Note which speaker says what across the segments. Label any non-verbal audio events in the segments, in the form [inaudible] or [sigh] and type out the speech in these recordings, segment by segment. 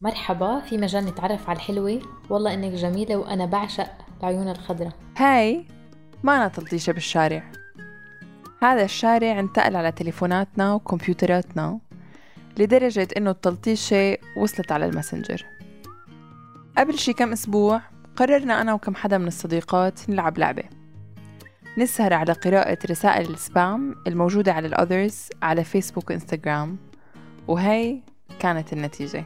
Speaker 1: مرحبا في مجال نتعرف على الحلوة. والله إنك جميلة وأنا بعشق العيون الخضراء.
Speaker 2: هاي مانا تلطيشة بالشارع هذا الشارع انتقل على تليفوناتنا وكمبيوتراتنا لدرجة إنه التلطيشة وصلت على الماسنجر. قبل شي كم أسبوع قررنا أنا وكم حدا من الصديقات نلعب لعبة. نسهر على قراءة رسائل ال spam الموجودة على ال others على فيسبوك وإنستغرام وهي كانت النتيجة.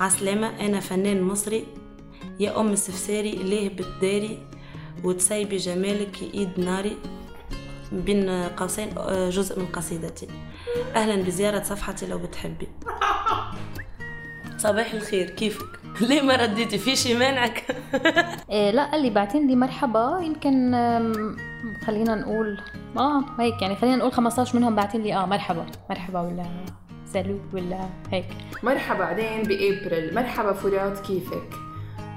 Speaker 3: عسلامة أنا فنان مصري يا أم السفساري ليه بتداري وتسيبي جمالك إيد ناري بين قوسين آه، جزء من قصيدتي. أهلا بزيارة صفحتي لو بتحبي. صباح الخير كيفك؟ [laughs] ليه ما رديتي؟ في شي مانعك؟ [laughs]
Speaker 1: إيه لا قال لي بعتين لي مرحبا. يمكن خلينا نقول آه هيك يعني خلينا نقول 15 منهم بعتين لي آه مرحبا. مرحبا ولا سالو ولا هيك؟
Speaker 4: مرحبا بعدين بإبريل. مرحبا فرات كيفك؟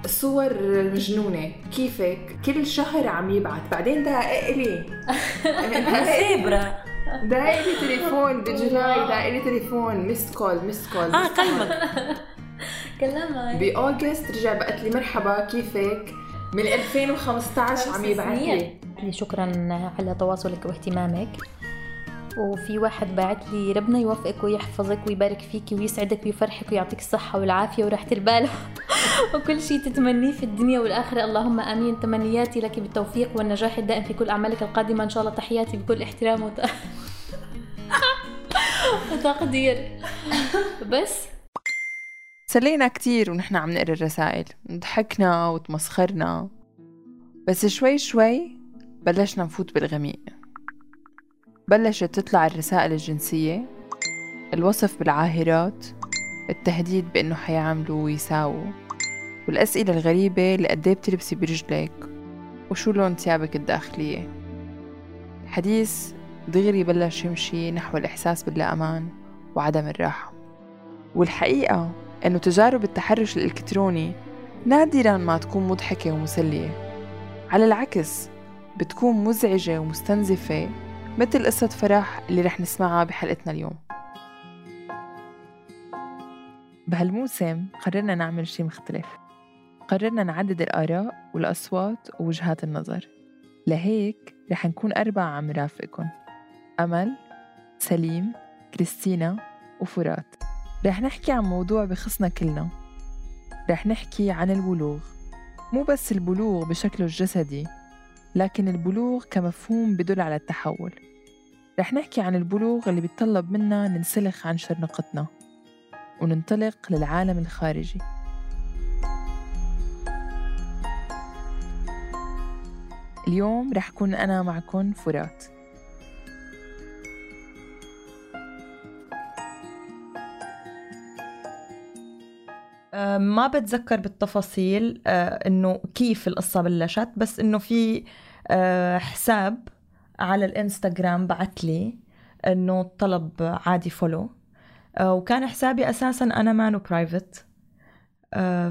Speaker 4: الصور مجنونة كيفك؟ كل شهر عم يبعت بعدين دقق لي. [laughs]
Speaker 3: سيبرا
Speaker 4: دقق لي تليفون بجولاي دقق لي تليفون. ميست كول ميست كول.
Speaker 3: آه [laughs] كلمك
Speaker 1: كلمها
Speaker 4: بأوغست رجع بقت لي مرحبا كيفك؟ من 2015 عم يبعت لي.
Speaker 1: شكرا على تواصلك واهتمامك. وفي واحد باعت لي ربنا يوفقك ويحفظك ويبارك فيك ويسعدك ويفرحك ويعطيك الصحة والعافية وراحة البال. [laughs] وكل شيء تتمنيه في الدنيا والآخرة. اللهم آمين. تمنياتي لك بالتوفيق والنجاح الدائم في كل أعمالك القادمة. إن شاء الله تحياتي بكل احترام وت... [laughs] وتقدير. بس.
Speaker 2: سلينا كتير ونحن عم نقرأ الرسائل. ضحكنا وتمسخرنا. بس شوي شوي بلشنا نفوت بالغميق. بلشت تطلع الرسائل الجنسية الوصف بالعاهرات التهديد بأنه حيعملوا ويساووا والأسئلة الغريبة اللي قديه بتلبسي برجلك؟ وشو لون ثيابك الداخلية؟ الحديث دغري بلش يمشي نحو الإحساس باللا أمان وعدم الراحة. والحقيقة أنه تجارب التحرش الإلكتروني نادرا ما تكون مضحكة ومسلية على العكس بتكون مزعجة ومستنزفة مثل قصة فرح اللي رح نسمعها بحلقتنا اليوم. بهالموسم قررنا نعمل شي مختلف. قررنا نعدد الآراء والأصوات ووجهات النظر. لهيك رح نكون أربعة عم نرافقكن. أمل سليم كريستينا وفرات. رح نحكي عن موضوع بخصنا كلنا. رح نحكي عن البلوغ. مو بس البلوغ بشكله الجسدي لكن البلوغ كمفهوم بدل على التحول. رح نحكي عن البلوغ اللي بيتطلب منا ننسلخ عن شرنقتنا وننطلق للعالم الخارجي. اليوم رح كون أنا معكم فرات.
Speaker 5: ما بتذكر بالتفاصيل آه، إنه كيف القصة بلشت بس إنه في آه، حساب على الإنستغرام بعت لي إنه طلب عادي follow وكان حسابي أساسا أنا مانو private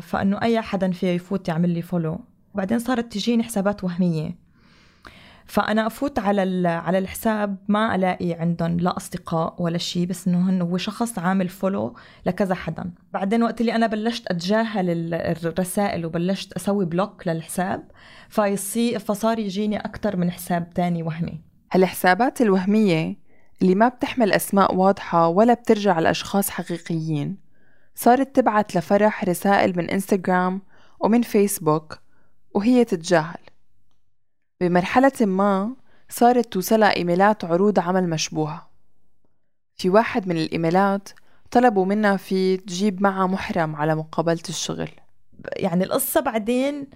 Speaker 5: فإنه أي حدا فيه يفوت يعمل لي follow وبعدين صارت تجيني حسابات وهمية. فأنا أفوت على على الحساب ما ألاقي عندهم لا أصدقاء ولا شيء بس إنه هو شخص عامل follow لكذا حدا. بعدين وقت اللي أنا بلشت أتجاهل الرسائل وبلشت أسوي block للحساب فيصير فصار يجيني أكثر من حساب تاني وهمي.
Speaker 2: هالحسابات الوهمية اللي ما بتحمل أسماء واضحة ولا بترجع لاشخاص حقيقيين. صارت تبعت لفرح رسائل من انستغرام ومن فيسبوك وهي تتجاهل. بمرحلة ما صارت توصلها إيميلات عروض عمل مشبوهة. في واحد من الإيميلات طلبوا منها في تجيب معها محرم على مقابلة الشغل.
Speaker 5: يعني القصة بعدين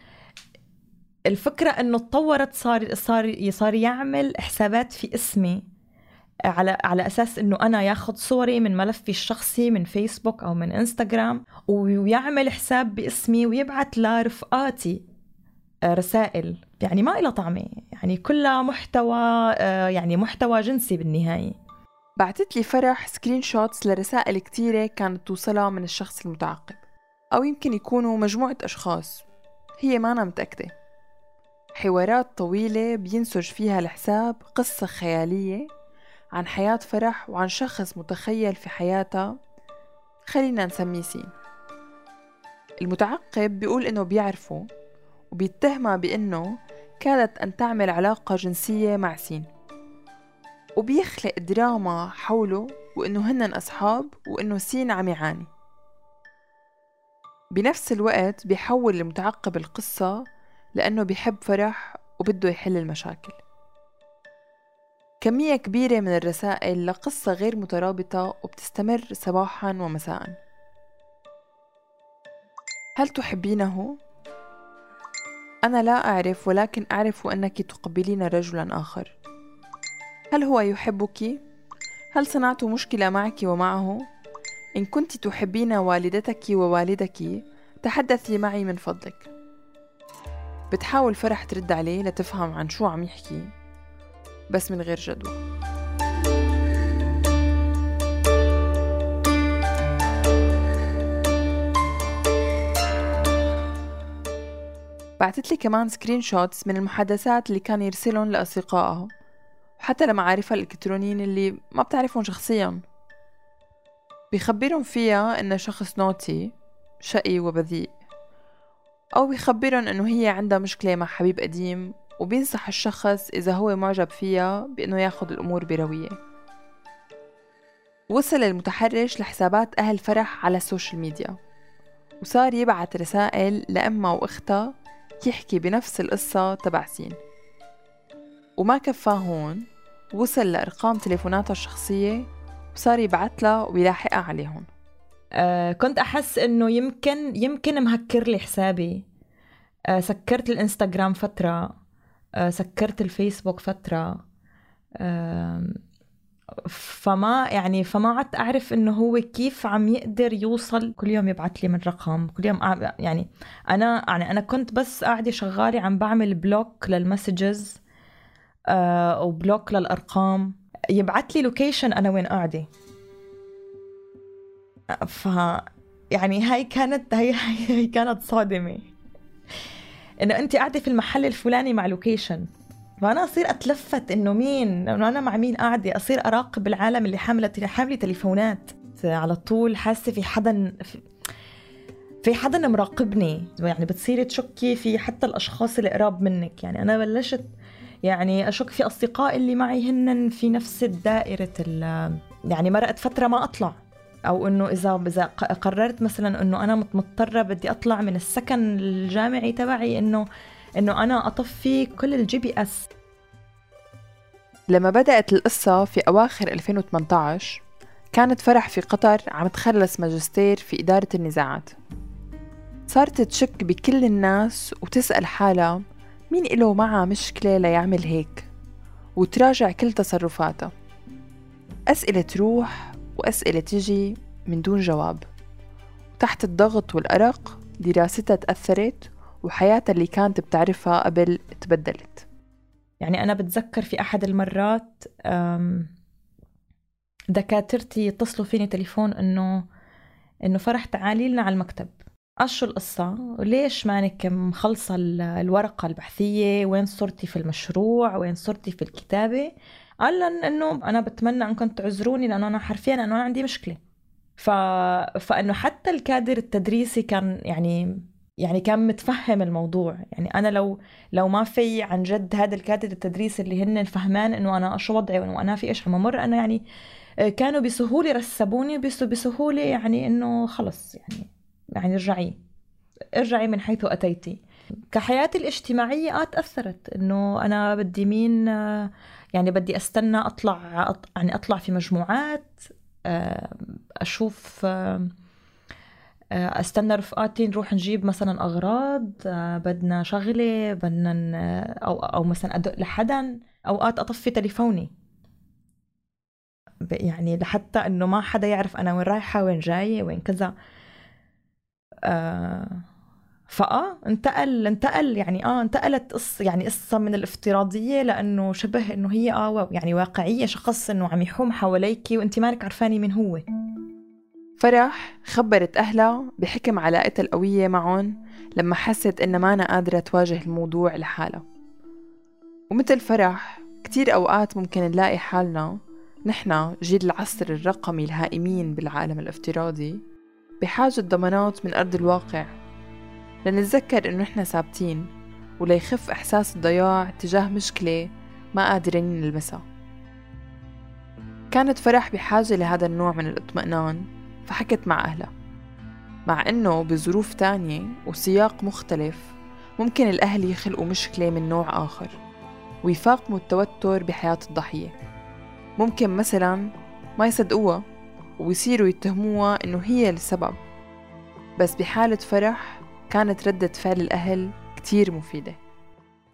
Speaker 5: الفكرة إنه تطورت صار صار صار يعمل حسابات في اسمي على على أساس إنه أنا ياخذ صوري من ملفي الشخصي من فيسبوك أو من انستغرام ويعمل حساب باسمي ويبعث لرفقاتي. رسائل يعني ما إلها طعمة يعني كلها محتوى آه، يعني محتوى جنسي بالنهاية.
Speaker 2: بعتت لي فرح screenshots لرسائل كتيرة كانت توصلها من الشخص المتعقب أو يمكن يكونوا مجموعة أشخاص. هي مانا متأكدة. حوارات طويلة بينسج فيها الحساب قصة خيالية عن حياة فرح وعن شخص متخيل في حياتها خلينا نسميه سين. المتعقب بيقول إنه بيعرفه وبيتهمها بإنه كادت أن تعمل علاقة جنسية مع سين. وبيخلق دراما حوله وإنه هنن أصحاب وإنه سين عم يعاني. بنفس الوقت بيحول المتعقب القصة لأنه بيحب فرح وبده يحل المشاكل. كمية كبيرة من الرسائل لقصة غير مترابطة وبتستمر صباحا ومساء. هل تحبينه؟ أنا لا أعرف ولكن أعرف أنك تقبلين رجلا آخر هل هو يحبك؟ هل صنعت مشكلة معك ومعه؟ إن كنت تحبين والدتك ووالدك تحدثي معي من فضلك بتحاول فرح ترد عليه لتفهم عن شو عم يحكي بس من غير جدوى بعتت لي كمان screenshots من المحادثات اللي كان يرسلهم لأصدقائها وحتى لمعارفها الإلكترونيين اللي ما بتعرفهم شخصيا. بيخبرهم فيها إنه شخص naughty شقي وبذيء. أو بيخبرهم إنه هي عندها مشكلة مع حبيب قديم وبينصح الشخص إذا هو معجب فيها بإنه ياخد الأمور بروية. وصل المتحرش لحسابات أهل فرح على ال social media وصار يبعت رسائل لأمها وأختها يحكي بنفس القصة تبع سين. وما كفاه هون وصل لأرقام تليفوناتها الشخصية وصار يبعت لها ويلاحقها عليهم.
Speaker 5: آه كنت أحس إنه يمكن يمكن مهكر لي حسابي. آه سكرت الإنستغرام فترة. آه سكرت الفيسبوك فترة. آه فما يعني فما عدت أعرف إنه هو كيف عم يقدر يوصل كل يوم يبعث لي من رقم كل يوم يعني أنا يعني أنا كنت بس قاعدة شغالة عم بعمل block لل messages آه و block للأرقام. يبعث لي location أنا وين قاعدة. ف يعني هاي كانت هي, هي كانت صادمة. إنه انت قاعدة في المحل الفلاني مع location فانا اصير اتلفت انه مين؟ إنه أنا مع مين قاعدة؟ اصير اراقب العالم اللي حاملة حاملة تليفونات. على طول حاسة في حدا في حدا مراقبني. يعني بتصيري تشكي في حتى الأشخاص اللي قراب منك. يعني أنا بلشت يعني أشك في اصدقائي اللي معي هن في نفس الدائره يعني مرقت فترة ما أطلع. أو إنه اذا إذا قررت مثلا إنه أنا مضطرة بدي أطلع من السكن الجامعي تبعي إنه إنه أنا أطفي كل ال GPS
Speaker 2: لما بدأت القصة في أواخر 2018 كانت فرح في قطر عم تخلص ماجستير في إدارة النزاعات. صارت تشك بكل الناس وتسأل حالها مين إله معها مشكلة ليعمل هيك؟ وتراجع كل تصرفاتها. أسئلة تروح وأسئلة تجي من دون جواب. تحت الضغط والأرق دراستها تأثرت وحياتها اللي كانت بتعرفها قبل تبدلت.
Speaker 5: يعني أنا بتذكر في أحد المرات دكاترتي يتصلوا فيني تليفون إنه إنه فرح تعالي لنا على المكتب. شو القصة؟ وليش مانك مخلصة الورقة البحثية؟ وين صرتي في المشروع؟ وين صرتي في الكتابة؟ قال لن إنه أنا بتمنى انكم تعذروني لأنه أنا حرفيا انه أنا عندي مشكلة. ف... فإنه حتى الكادر التدريسي كان يعني يعني كان متفهم الموضوع. يعني أنا لو لو ما في عن جد هذا الكادر التدريسي اللي هن فهمان إنه أنا شو وضعي وأنا في إيش عم أمر أنا يعني آه، كانوا بسهولة رسبوني بسهولة يعني إنه خلص يعني يعني ارجعي ارجعي من حيث أتيتي. كحياتي الاجتماعية آه تأثرت إنه أنا بدي مين آه، يعني بدي أستنى أطلع يعني أطلع في مجموعات آه، أشوف أستنى رفقاتي نروح نجيب مثلا أغراض آه، بدنا شغلة بدنا أو أو مثلا أدق لحدا أوقات أطفي تليفوني. يعني لحتى إنه ما حدا يعرف أنا وين رايحة وين جاية وين كذا. آه فآه انتقل انتقل يعني آه انتقلت قصه يعني قصة من الافتراضية لأنه شبه إنه هي آه يعني واقعية شخص إنه عم يحوم حواليك وانت مالك عرفاني مين هو.
Speaker 2: فرح خبرت أهلها بحكم علاقتها القوية معهم لما حست إنها ما قادرة تواجه الموضوع لحالها ومثل فرح كتير أوقات ممكن نلاقي حالنا نحن جيل العصر الرقمي الهائمين بالعالم الافتراضي بحاجة ضمانات من أرض الواقع. لنتذكر إنه إحنا ثابتين وليخف إحساس الضياع تجاه مشكلة ما قادرين نلمسها. كانت فرح بحاجة لهذا النوع من الاطمئنان فحكت مع أهلها مع إنه بظروف تانية وسياق مختلف ممكن الأهل يخلقوا مشكلة من نوع آخر ويفاقموا التوتر بحياة الضحية. ممكن مثلا ما يصدقوها ويصيروا يتهموها إنه هي السبب بس بحالة فرح كانت ردة فعل الأهل كتير مفيدة.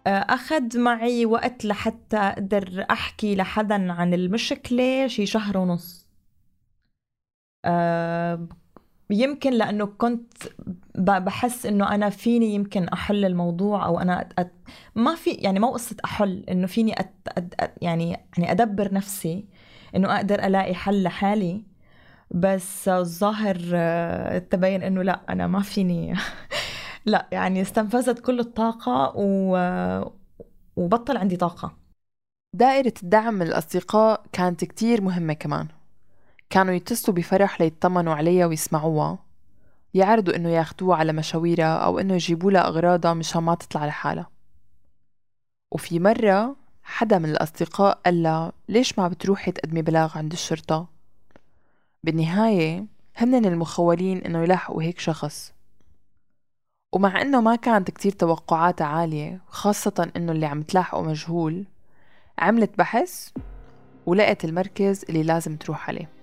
Speaker 5: أخذ معي وقت لحتى أقدر أحكي لحدا عن المشكلة شي شهر ونص. أه يمكن لأنه كنت بحس إنه أنا فيني يمكن أحل الموضوع أو أنا أت... ما في يعني مو قصة أحل إنه فيني أت... أت... يعني يعني أدبر نفسي إنه أقدر ألاقي حل لحالي. بس الظاهر آه، تبين إنه لأ أنا ما فيني [laughs] لأ يعني استنفذت كل الطاقة و... وبطل عندي طاقة.
Speaker 2: دائرة الدعم من الأصدقاء كانت كتير مهمة كمان. كانوا يتصلوا بفرح ليطمنوا عليها ويسمعوها. يعرضوا إنه ياخدوها على مشاويرها أو إنه يجيبوا لها أغراضها مشان ما تطلع لحالها. وفي مرة حدا من الأصدقاء قال لها ليش ما بتروحي تقدمي بلاغ عند الشرطة؟ بالنهاية هن المخولين إنه يلاحقوا هيك شخص. ومع إنه ما كانت كتير توقعاتها عالية خاصة إنه اللي عم تلاحقه مجهول عملت بحث ولقت المركز اللي لازم تروح عليه.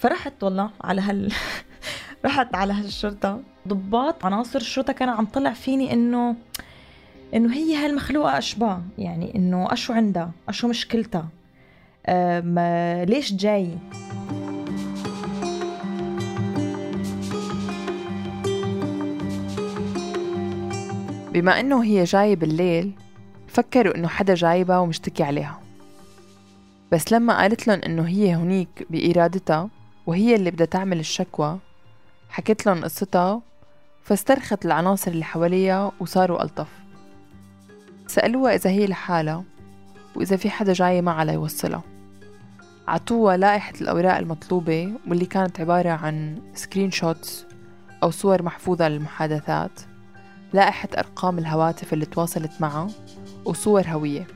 Speaker 5: فرحت والله على هال [laughs] رحت على هالشرطة. ضباط عناصر الشرطة كانوا عم طلع فيني إنه إنه هي هالمخلوقة أشباه يعني إنه أشو عندها أشو مشكلتها. ليش جاي؟
Speaker 2: بما إنه هي جاية بالليل فكروا إنه حدا جايبها ومشتكي عليها. بس لما قالت لهم إنه هي هنيك بإرادتها وهي اللي بدها تعمل الشكوى. حكيت لهم قصتها فاسترخت العناصر اللي حواليها وصاروا ألطف. سألوها إذا هي لحالها وإذا في حدا جاي معها ليوصلها. عطوها لائحة الأوراق المطلوبة واللي كانت عبارة عن screenshots أو صور محفوظة للمحادثات لائحة أرقام الهواتف اللي تواصلت معها وصور هوية.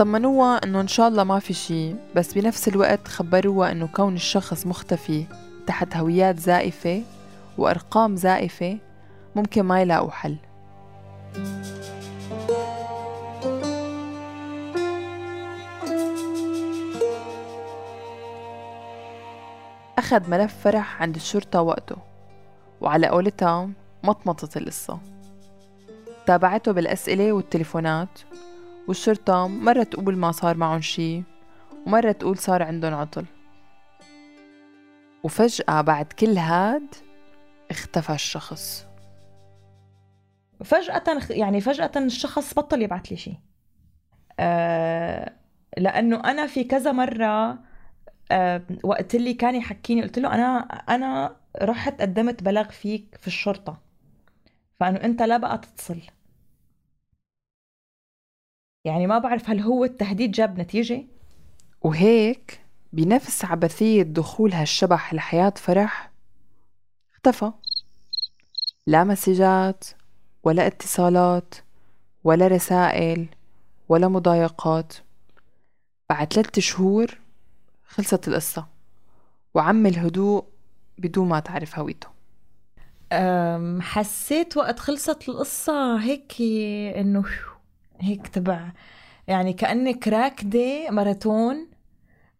Speaker 2: طمنوها إنه إن شاء الله ما في شي بس بنفس الوقت خبروها إنه كون الشخص مختفي تحت هويات زائفة وأرقام زائفة ممكن ما يلاقوا حل. أخذ ملف فرح عند الشرطة وقته وعلى قولتها مطمطت القصة. تابعته بالأسئلة والتليفونات والشرطة مرة تقول ما صار معهم شي ومرة تقول صار عندهم عطل. وفجأة بعد كل هاد اختفى الشخص.
Speaker 5: فجأة يعني فجأة الشخص بطل يبعث لي شيء أه لأنه أنا في كذا مرة أه وقت اللي كان يحكيني قلت له أنا أنا رحت قدمت بلاغ فيك في الشرطة. فأنه أنت لا بقى تتصل. يعني ما بعرف هل هو التهديد جاب نتيجة؟
Speaker 2: وهيك بنفس عبثية دخول هالشبح لحياة فرح اختفى. لا مسجات ولا اتصالات ولا رسائل ولا مضايقات. بعد ثلاثة شهور خلصت القصة وعم الهدوء بدون ما تعرف هويته.
Speaker 5: حسيت وقت خلصت القصة هيك إنه هيك تبع. يعني كأنك راكدة ماراثون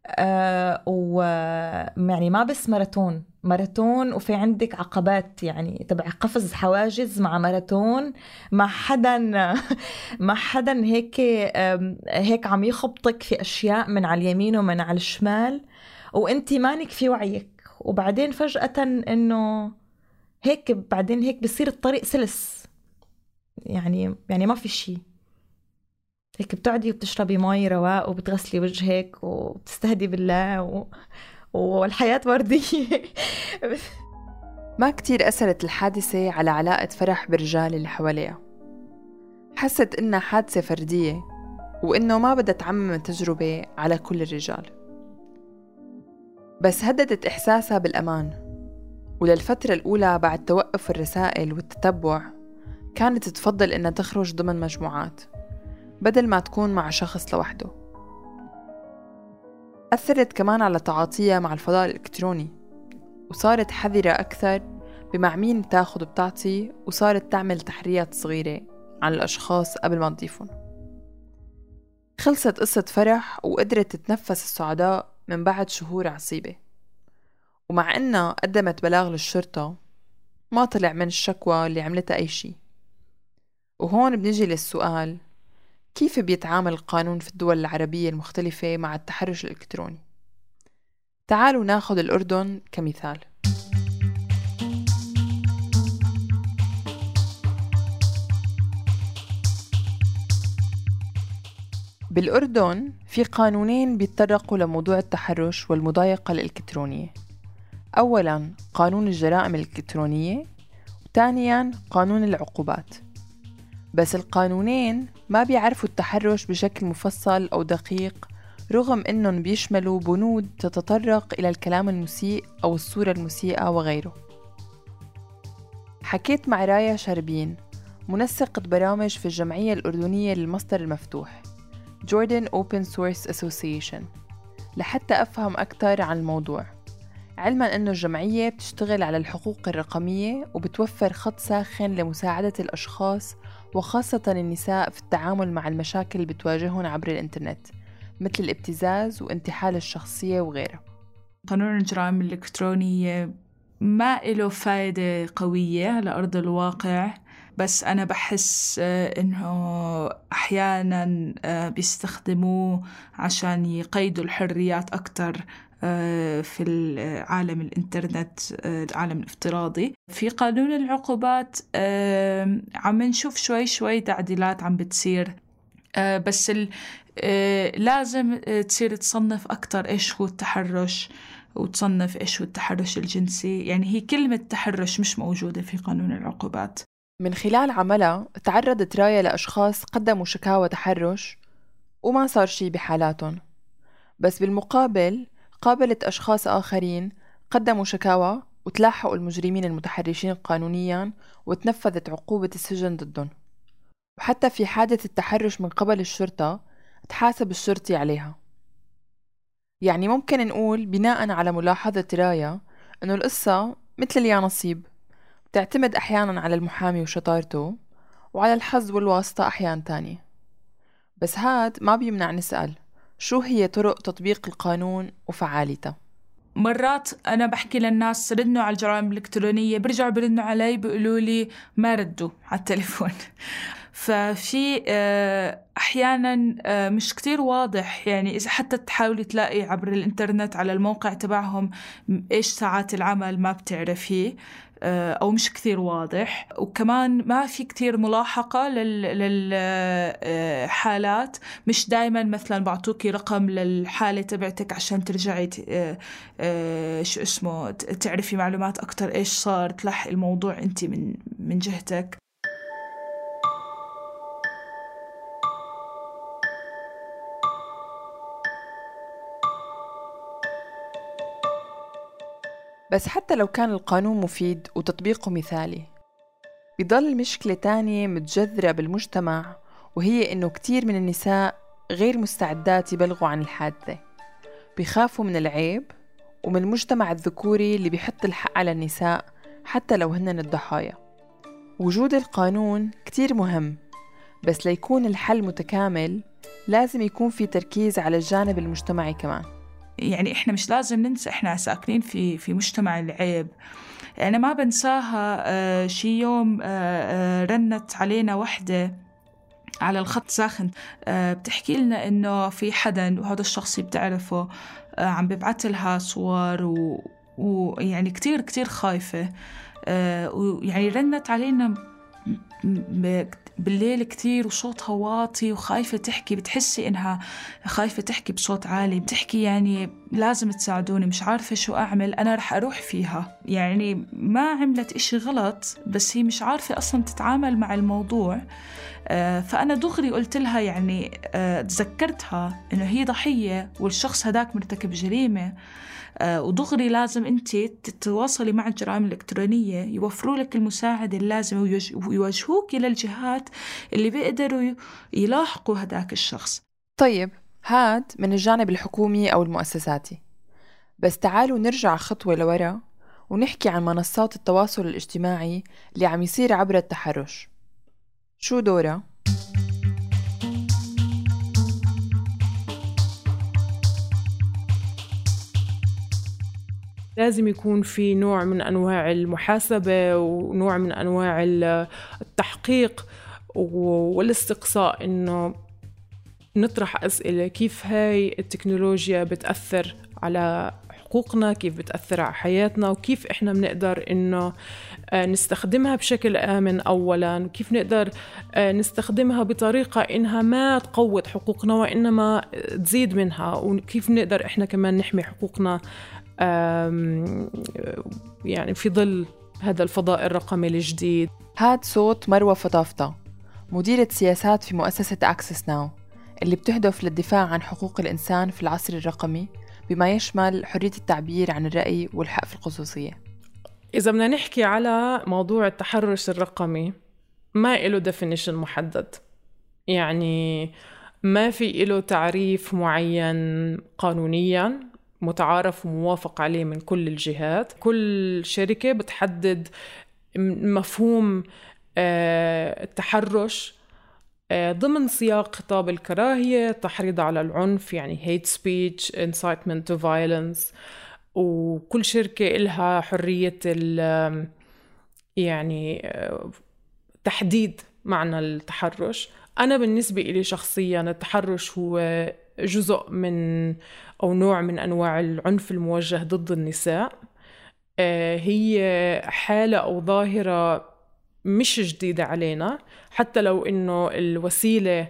Speaker 5: أه و يعني ما بس ماراثون ماراثون وفي عندك عقبات يعني تبع قفز حواجز مع ماراثون. مع حدا [laughs] مع حدا هيك هيك عم يخبطك في أشياء من على اليمين ومن على الشمال وأنت مانك في وعيك. وبعدين فجأة إنه هيك بعدين هيك بصير الطريق سلس. يعني يعني ما في شيء هيك بتقعدي وبتشربي مي رواق وبتغسلي وجهك وبتستهدي بالله و... والحياة وردية. [laughs]
Speaker 2: ما كتير أثرت الحادثة على علاقة فرح بالرجال اللي حواليها. حست إنها حادثة فردية وإنه ما بدها تعمم التجربة على كل الرجال. بس هددت إحساسها بالأمان. وللفترة الأولى بعد توقف الرسائل والتتبع كانت تفضل إنها تخرج ضمن مجموعات. بدل ما تكون مع شخص لوحده. أثرت كمان على تعاطيها مع الفضاء الإلكتروني وصارت حذرة أكثر بمع مين بتاخد وبتعطي وصارت تعمل تحريات صغيرة عن الأشخاص قبل ما تضيفهم. خلصت قصة فرح وقدرت تتنفس السعداء من بعد شهور عصيبة. ومع إنها قدمت بلاغ للشرطة ما طلع من الشكوى اللي عملتها أي شي وهون بنجي للسؤال كيف بيتعامل القانون في الدول العربية المختلفة مع التحرش الإلكتروني؟ تعالوا ناخد الأردن كمثال. بالأردن في قانونين بيتطرقوا لموضوع التحرش والمضايقة الإلكترونية. أولا قانون الجرائم الإلكترونية وثانيا قانون العقوبات. بس القانونين ما بيعرفوا التحرش بشكل مفصل أو دقيق رغم أنهم بيشملوا بنود تتطرق إلى الكلام المسيء أو الصورة المسيئة وغيره. حكيت مع رايا شربين منسقة برامج في الجمعية الأردنية للمصدر المفتوح Jordan Open Source Association لحتى أفهم أكثر عن الموضوع. علما أنه الجمعية بتشتغل على الحقوق الرقمية وبتوفر خط ساخن لمساعدة الأشخاص وخاصة النساء في التعامل مع المشاكل اللي بتواجههم عبر الإنترنت مثل الابتزاز وانتحال الشخصية وغيرها.
Speaker 6: قانون الجرائم الإلكترونية ما له فايدة قوية على أرض الواقع بس أنا بحس آه، إنه أحيانا آه، بيستخدموه عشان يقيدوا الحريات أكتر. في عالم الإنترنت العالم الافتراضي. في قانون العقوبات عم نشوف شوي شوي تعديلات عم بتصير. بس لازم تصير تصنف أكتر إيش هو التحرش وتصنف إيش هو التحرش الجنسي. يعني هي كلمة تحرش مش موجودة في قانون العقوبات.
Speaker 2: من خلال عملها تعرضت رايا لأشخاص قدموا شكاوى تحرش وما صار شي بحالاتهم. بس بالمقابل قابلت أشخاص آخرين قدموا شكاوى وتلاحقوا المجرمين المتحرشين قانونيا وتنفذت عقوبة السجن ضدهم. وحتى في حادث التحرش من قبل الشرطة تحاسب الشرطي عليها. يعني ممكن نقول بناء على ملاحظة رايا إنه القصة مثل اليا نصيب بتعتمد أحيانا على المحامي وشطارته وعلى الحظ والواسطة أحيان تانية. بس هاد ما بيمنع نسأل. شو هي طرق تطبيق القانون وفعاليته؟
Speaker 6: مرات أنا بحكي للناس ردوا على الجرائم الإلكترونية برجعوا برنوا علي بيقولوا لي ما ردوا على التليفون. ففي آه، أحيانا آه، مش كتير واضح يعني إذا حتى تحاولي تلاقي عبر الإنترنت على الموقع تبعهم إيش ساعات العمل ما بتعرفيه آه، أو مش كثير واضح. وكمان ما في كثير ملاحقة للحالات مش دايما مثلا بعطوكي رقم للحالة تبعتك عشان ترجعي شو اسمه تعرفي معلومات أكتر إيش صار تلحق الموضوع أنت من من جهتك.
Speaker 2: بس حتى لو كان القانون مفيد وتطبيقه مثالي. بضل مشكلة تانية متجذرة بالمجتمع وهي إنه كتير من النساء غير مستعدات يبلغوا عن الحادثة. بيخافوا من العيب ومن المجتمع الذكوري اللي بيحط الحق على النساء حتى لو هن الضحايا. وجود القانون كتير مهم بس ليكون الحل متكامل لازم يكون في تركيز على الجانب المجتمعي كمان.
Speaker 6: يعني إحنا مش لازم ننسى إحنا ساكنين في في مجتمع العيب. أنا ما بنساها آه شي يوم آه آه رنت علينا وحدة على الخط ساخن بتحكي لنا إنه في حدا وهذا الشخص بتعرفه عم ببعث لها صور و ويعني كتير كتير خايفة. ويعني رنت علينا بالليل كتير وصوتها واطي وخايفة تحكي بتحسي إنها خايفة تحكي بصوت عالي بتحكي يعني لازم تساعدوني مش عارفة شو أعمل أنا رح أروح فيها. يعني ما عملت إشي غلط بس هي مش عارفة أصلا تتعامل مع الموضوع. آه، فأنا دغري قلت لها يعني آه، تذكرتها إنه هي ضحية والشخص هداك مرتكب جريمة. ودغري لازم أنت تتواصلي مع الجرائم الإلكترونية. يوفروا لك المساعدة اللازمة ويوجهوك إلى الجهات اللي بيقدروا يلاحقوا هداك الشخص.
Speaker 2: طيب هاد من الجانب الحكومي أو المؤسساتي. بس تعالوا نرجع خطوة لورا ونحكي عن منصات التواصل الاجتماعي اللي عم يصير عبر التحرش. شو دورها؟
Speaker 7: لازم يكون في نوع من أنواع المحاسبة ونوع من أنواع التحقيق والاستقصاء إنه نطرح أسئلة كيف هاي التكنولوجيا بتأثر على حقوقنا كيف بتأثر على حياتنا وكيف إحنا بنقدر إنه آه، نستخدمها بشكل آمن أولا وكيف نقدر آه، نستخدمها بطريقة إنها ما تقوض حقوقنا وإنما تزيد منها وكيف نقدر إحنا كمان نحمي حقوقنا يعني في ظل هذا الفضاء الرقمي الجديد.
Speaker 2: هاد صوت مروة فطافطة مديرة سياسات في مؤسسة أكسس ناو اللي بتهدف للدفاع عن حقوق الإنسان في العصر الرقمي بما يشمل حرية التعبير عن الرأي والحق في الخصوصية.
Speaker 7: إذا بدنا نحكي على موضوع التحرش الرقمي ما له definition محدد. يعني ما في له تعريف معين قانونيا. متعارف وموافق عليه من كل الجهات. كل شركة بتحدد مفهوم آه، التحرش آه، ضمن سياق خطاب الكراهية تحريض على العنف يعني hate speech incitement to violence. وكل شركة إلها حرية ال يعني آه، تحديد معنى التحرش. أنا بالنسبة إلي شخصيا التحرش هو جزء من أو نوع من أنواع العنف الموجه ضد النساء. آه، هي حالة أو ظاهرة مش جديدة علينا. حتى لو إنه الوسيلة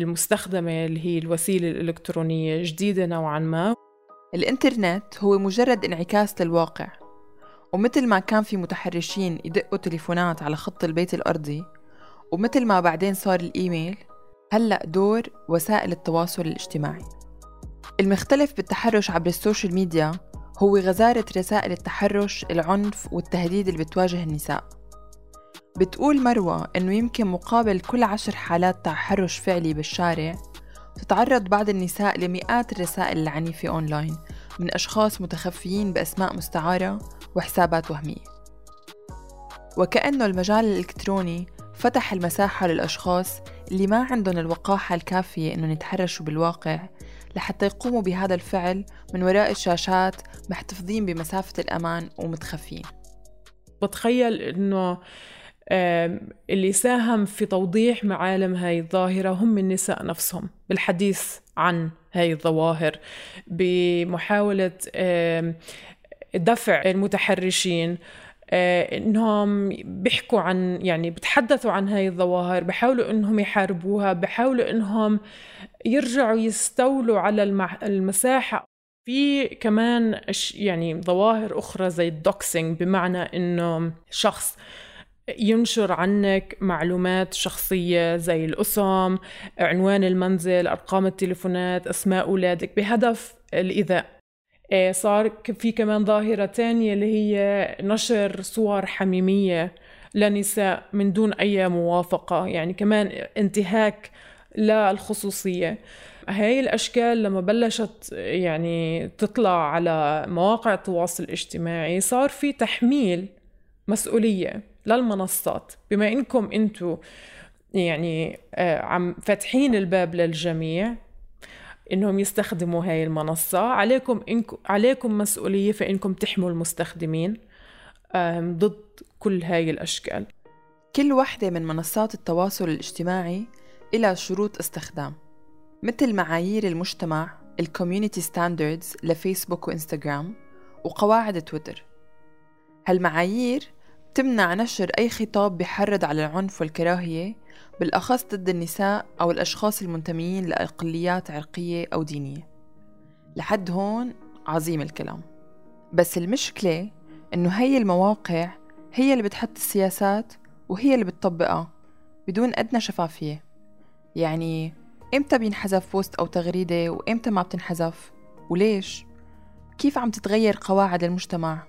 Speaker 7: المستخدمة اللي هي الوسيلة الإلكترونية جديدة نوعا ما.
Speaker 2: الإنترنت هو مجرد انعكاس للواقع ومثل ما كان في متحرشين يدقوا تليفونات على خط البيت الأرضي ومثل ما بعدين صار الإيميل هلأ دور وسائل التواصل الاجتماعي. المختلف بالتحرش عبر ال social media هو غزارة رسائل التحرش العنف والتهديد اللي بتواجه النساء. بتقول مروة إنه يمكن مقابل كل عشر حالات تحرش فعلي بالشارع تتعرض بعض النساء لمئات الرسائل العنيفة أونلاين من أشخاص متخفيين بأسماء مستعارة وحسابات وهمية. وكأنه المجال الإلكتروني فتح المساحة للأشخاص اللي ما عندهم الوقاحة الكافية إنهم يتحرشوا بالواقع لحتى يقوموا بهذا الفعل من وراء الشاشات محتفظين بمسافة الأمان ومتخفين.
Speaker 7: بتخيل إنه اللي ساهم في توضيح معالم هاي الظاهرة هم النساء نفسهم بالحديث عن هاي الظواهر بمحاولة دفع المتحرشين إنهم بيحكوا عن يعني بتحدثوا عن هاي الظواهر بحاولوا إنهم يحاربوها بحاولوا إنهم يرجعوا يستولوا على المساحة. في كمان يعني ظواهر أخرى زي الدوكسينج بمعنى إنه شخص ينشر عنك معلومات شخصية زي الأسم عنوان المنزل أرقام التليفونات أسماء أولادك بهدف الإيذاء. صار في كمان ظاهرة تانية اللي هي نشر صور حميمية لنساء من دون أي موافقة يعني كمان انتهاك للخصوصية. هاي الأشكال لما بلشت يعني تطلع على مواقع التواصل الاجتماعي صار في تحميل مسؤولية للمنصات. بما إنكم أنتوا يعني آه، عم فاتحين الباب للجميع إنهم يستخدموا هاي المنصة. عليكم إنكم عليكم مسؤولية في انكم تحموا المستخدمين ضد كل هاي الأشكال.
Speaker 2: كل وحدة من منصات التواصل الاجتماعي إلها شروط استخدام مثل معايير المجتمع ال community standards لفيسبوك وإنستغرام وقواعد تويتر. هالمعايير بتمنع نشر أي خطاب بحرض على العنف والكراهية بالأخص ضد النساء أو الأشخاص المنتميين لأقليات عرقية أو دينية. لحد هون عظيم الكلام. بس المشكلة إنه هي المواقع هي اللي بتحط السياسات وهي اللي بتطبقها بدون أدنى شفافية. يعني إمتى بينحذف بوست أو تغريدة وإمتى ما بتنحذف؟ وليش؟ كيف عم تتغير قواعد المجتمع؟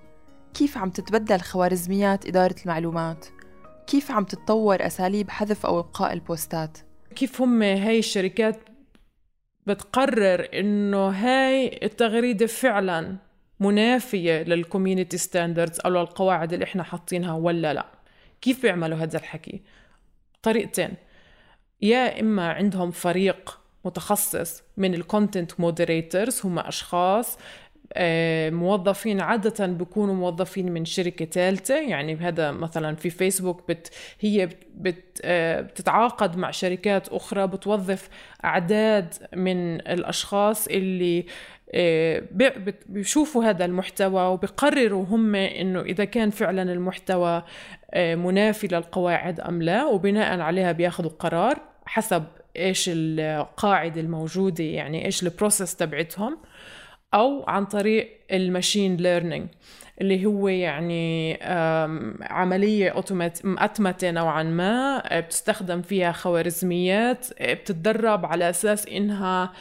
Speaker 2: كيف عم تتبدل خوارزميات إدارة المعلومات؟ كيف عم تتطور أساليب حذف أو إبقاء البوستات؟
Speaker 7: كيف هم هاي الشركات بتقرر إنه هاي التغريدة فعلا منافية لل community standards أو للقواعد اللي إحنا حاطينها ولا لا؟ كيف بيعملوا هذا الحكي؟ طريقتين. يا إما عندهم فريق متخصص من ال content moderators هم أشخاص موظفين عادة بيكونوا موظفين من شركة ثالثة. يعني هذا مثلا في فيسبوك بت هي بت بت آه، بتتعاقد مع شركات أخرى بتوظف أعداد من الأشخاص اللي آه، بيشوفوا هذا المحتوى وبقرروا هم إنه إذا كان فعلا المحتوى منافي للقواعد أم لا. وبناء عليها بياخذوا قرار حسب إيش القاعدة الموجودة يعني إيش ال process تبعتهم. أو عن طريق ال machine learning اللي هو يعني عملية أوتومات مأتمتة نوعا ما بتستخدم فيها خوارزميات بتتدرب على أساس إنها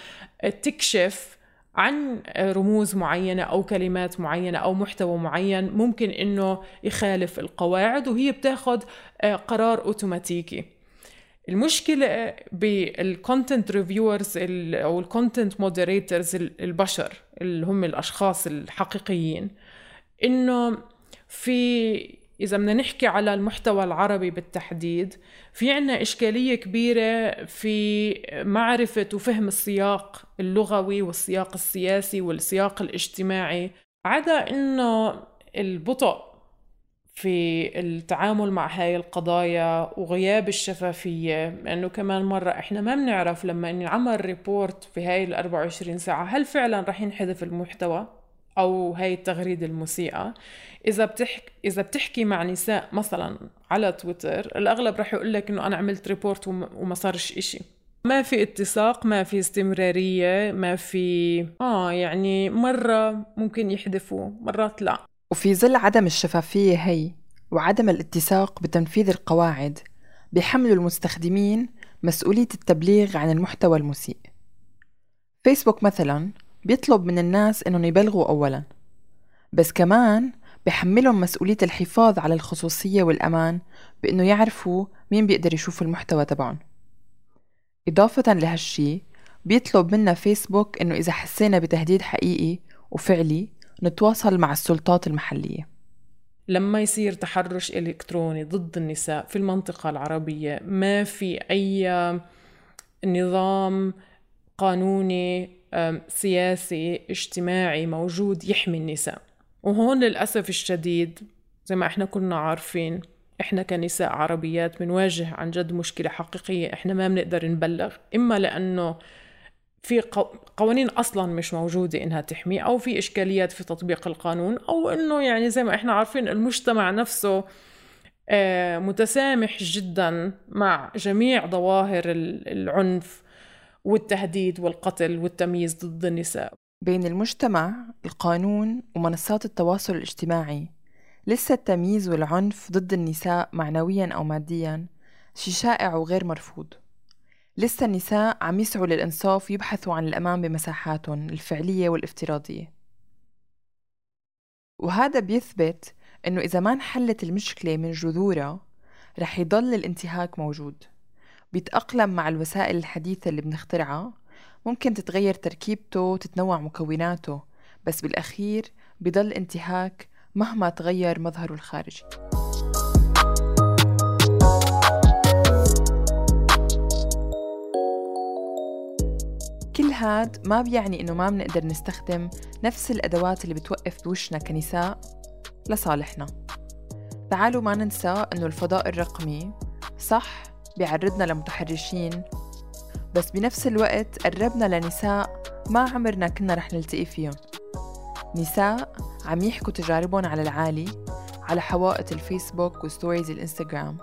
Speaker 7: تكشف عن رموز معينة أو كلمات معينة أو محتوى معين ممكن إنه يخالف القواعد وهي بتاخد آه، قرار أوتوماتيكي. المشكلة بال content reviewers أو ال content moderators البشر. اللي هم الأشخاص الحقيقيين إنه في إذا بدنا نحكي على المحتوى العربي بالتحديد في عنا إشكالية كبيرة في معرفة وفهم السياق اللغوي والسياق السياسي والسياق الاجتماعي عدا إنه البطء في التعامل مع هاي القضايا وغياب الشفافية لأنه كمان مرة إحنا ما بنعرف لما نعمل report في هاي ال 24 ساعة هل فعلا رح ينحذف المحتوى أو هاي التغريدة المسيئة؟ إذا بتحكي إذا بتحكي مع نساء مثلا على تويتر الأغلب رح يقول لك إنه أنا عملت report وما صارش إشي. ما في اتساق ما في استمرارية ما في آه يعني مرة ممكن يحذفوا مرات لا.
Speaker 2: وفي ظل عدم الشفافية هي وعدم الاتساق بتنفيذ القواعد بيحملوا المستخدمين مسؤولية التبليغ عن المحتوى المسيء. فيسبوك مثلا بيطلب من الناس إنهم يبلغوا أولا بس كمان بحملهم مسؤولية الحفاظ على الخصوصية والأمان بإنه يعرفوا مين بيقدر يشوف المحتوى تبعهم. إضافة لهالشي بيطلب منا فيسبوك إنه إذا حسينا بتهديد حقيقي وفعلي نتواصل مع السلطات المحلية.
Speaker 7: لما يصير تحرش إلكتروني ضد النساء في المنطقة العربية ما في أي نظام قانوني سياسي اجتماعي موجود يحمي النساء. وهون للأسف الشديد زي ما إحنا كنا عارفين إحنا كنساء عربيات بنواجه عن جد مشكلة حقيقية إحنا ما بنقدر نبلغ إما لأنه في قوانين أصلا مش موجودة إنها تحمي أو في إشكاليات في تطبيق القانون أو إنه يعني زي ما إحنا عارفين المجتمع نفسه آه، متسامح جدا مع جميع ظواهر العنف والتهديد والقتل والتمييز ضد النساء.
Speaker 2: بين المجتمع القانون ومنصات التواصل الاجتماعي لسه التمييز والعنف ضد النساء معنويا أو ماديا شي شائع وغير مرفوض. لسه النساء عم يسعوا للإنصاف ويبحثوا عن الأمان بمساحاتهم الفعلية والافتراضية. وهذا بيثبت إنه إذا ما انحلت المشكلة من جذورها رح يضل الانتهاك موجود. بيتأقلم مع الوسائل الحديثة اللي بنخترعها. ممكن تتغير تركيبته وتتنوع مكوناته بس بالأخير بضل انتهاك مهما تغير مظهره الخارجي. هاد ما بيعني إنه ما بنقدر نستخدم نفس الأدوات اللي بتوقف بوشنا كنساء لصالحنا. تعالوا ما ننسى إنه الفضاء الرقمي صح بيعرضنا لمتحرشين بس بنفس الوقت قربنا لنساء ما عمرنا كنا رح نلتقي فيهم. نساء عم يحكوا تجاربهم على العالي على حوائط الفيسبوك وستوريز الإنستغرام.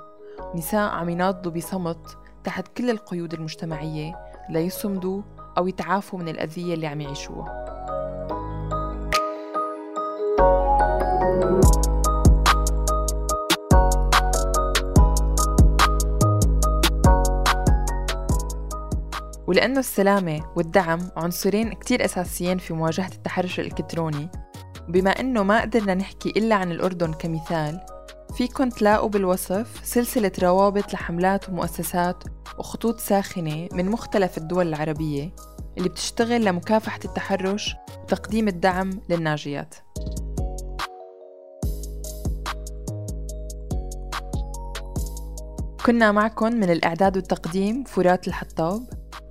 Speaker 2: نساء عم يناضلوا بصمت تحت كل القيود المجتمعية ليصمدوا أو يتعافوا من الأذية اللي عم يعيشوها. ولأنه السلامة والدعم عنصرين كتير أساسيين في مواجهة التحرش الإلكتروني بما أنه ما قدرنا نحكي إلا عن الأردن كمثال فيكن تلاقوا بالوصف سلسلة روابط لحملات ومؤسسات وخطوط ساخنة من مختلف الدول العربية اللي بتشتغل لمكافحة التحرش وتقديم الدعم للناجيات. كنا معكم من الإعداد والتقديم فرات الحطاب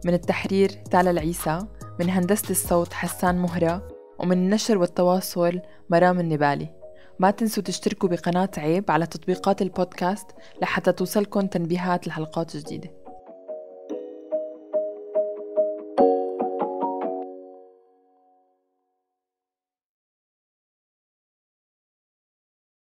Speaker 2: من التحرير تالا العيسى من هندسة الصوت حسان مهرة ومن النشر والتواصل مرام النبالي. ما تنسوا تشتركوا بقناة عيب على تطبيقات البودكاست لحتى توصلكم تنبيهات لحلقات جديدة.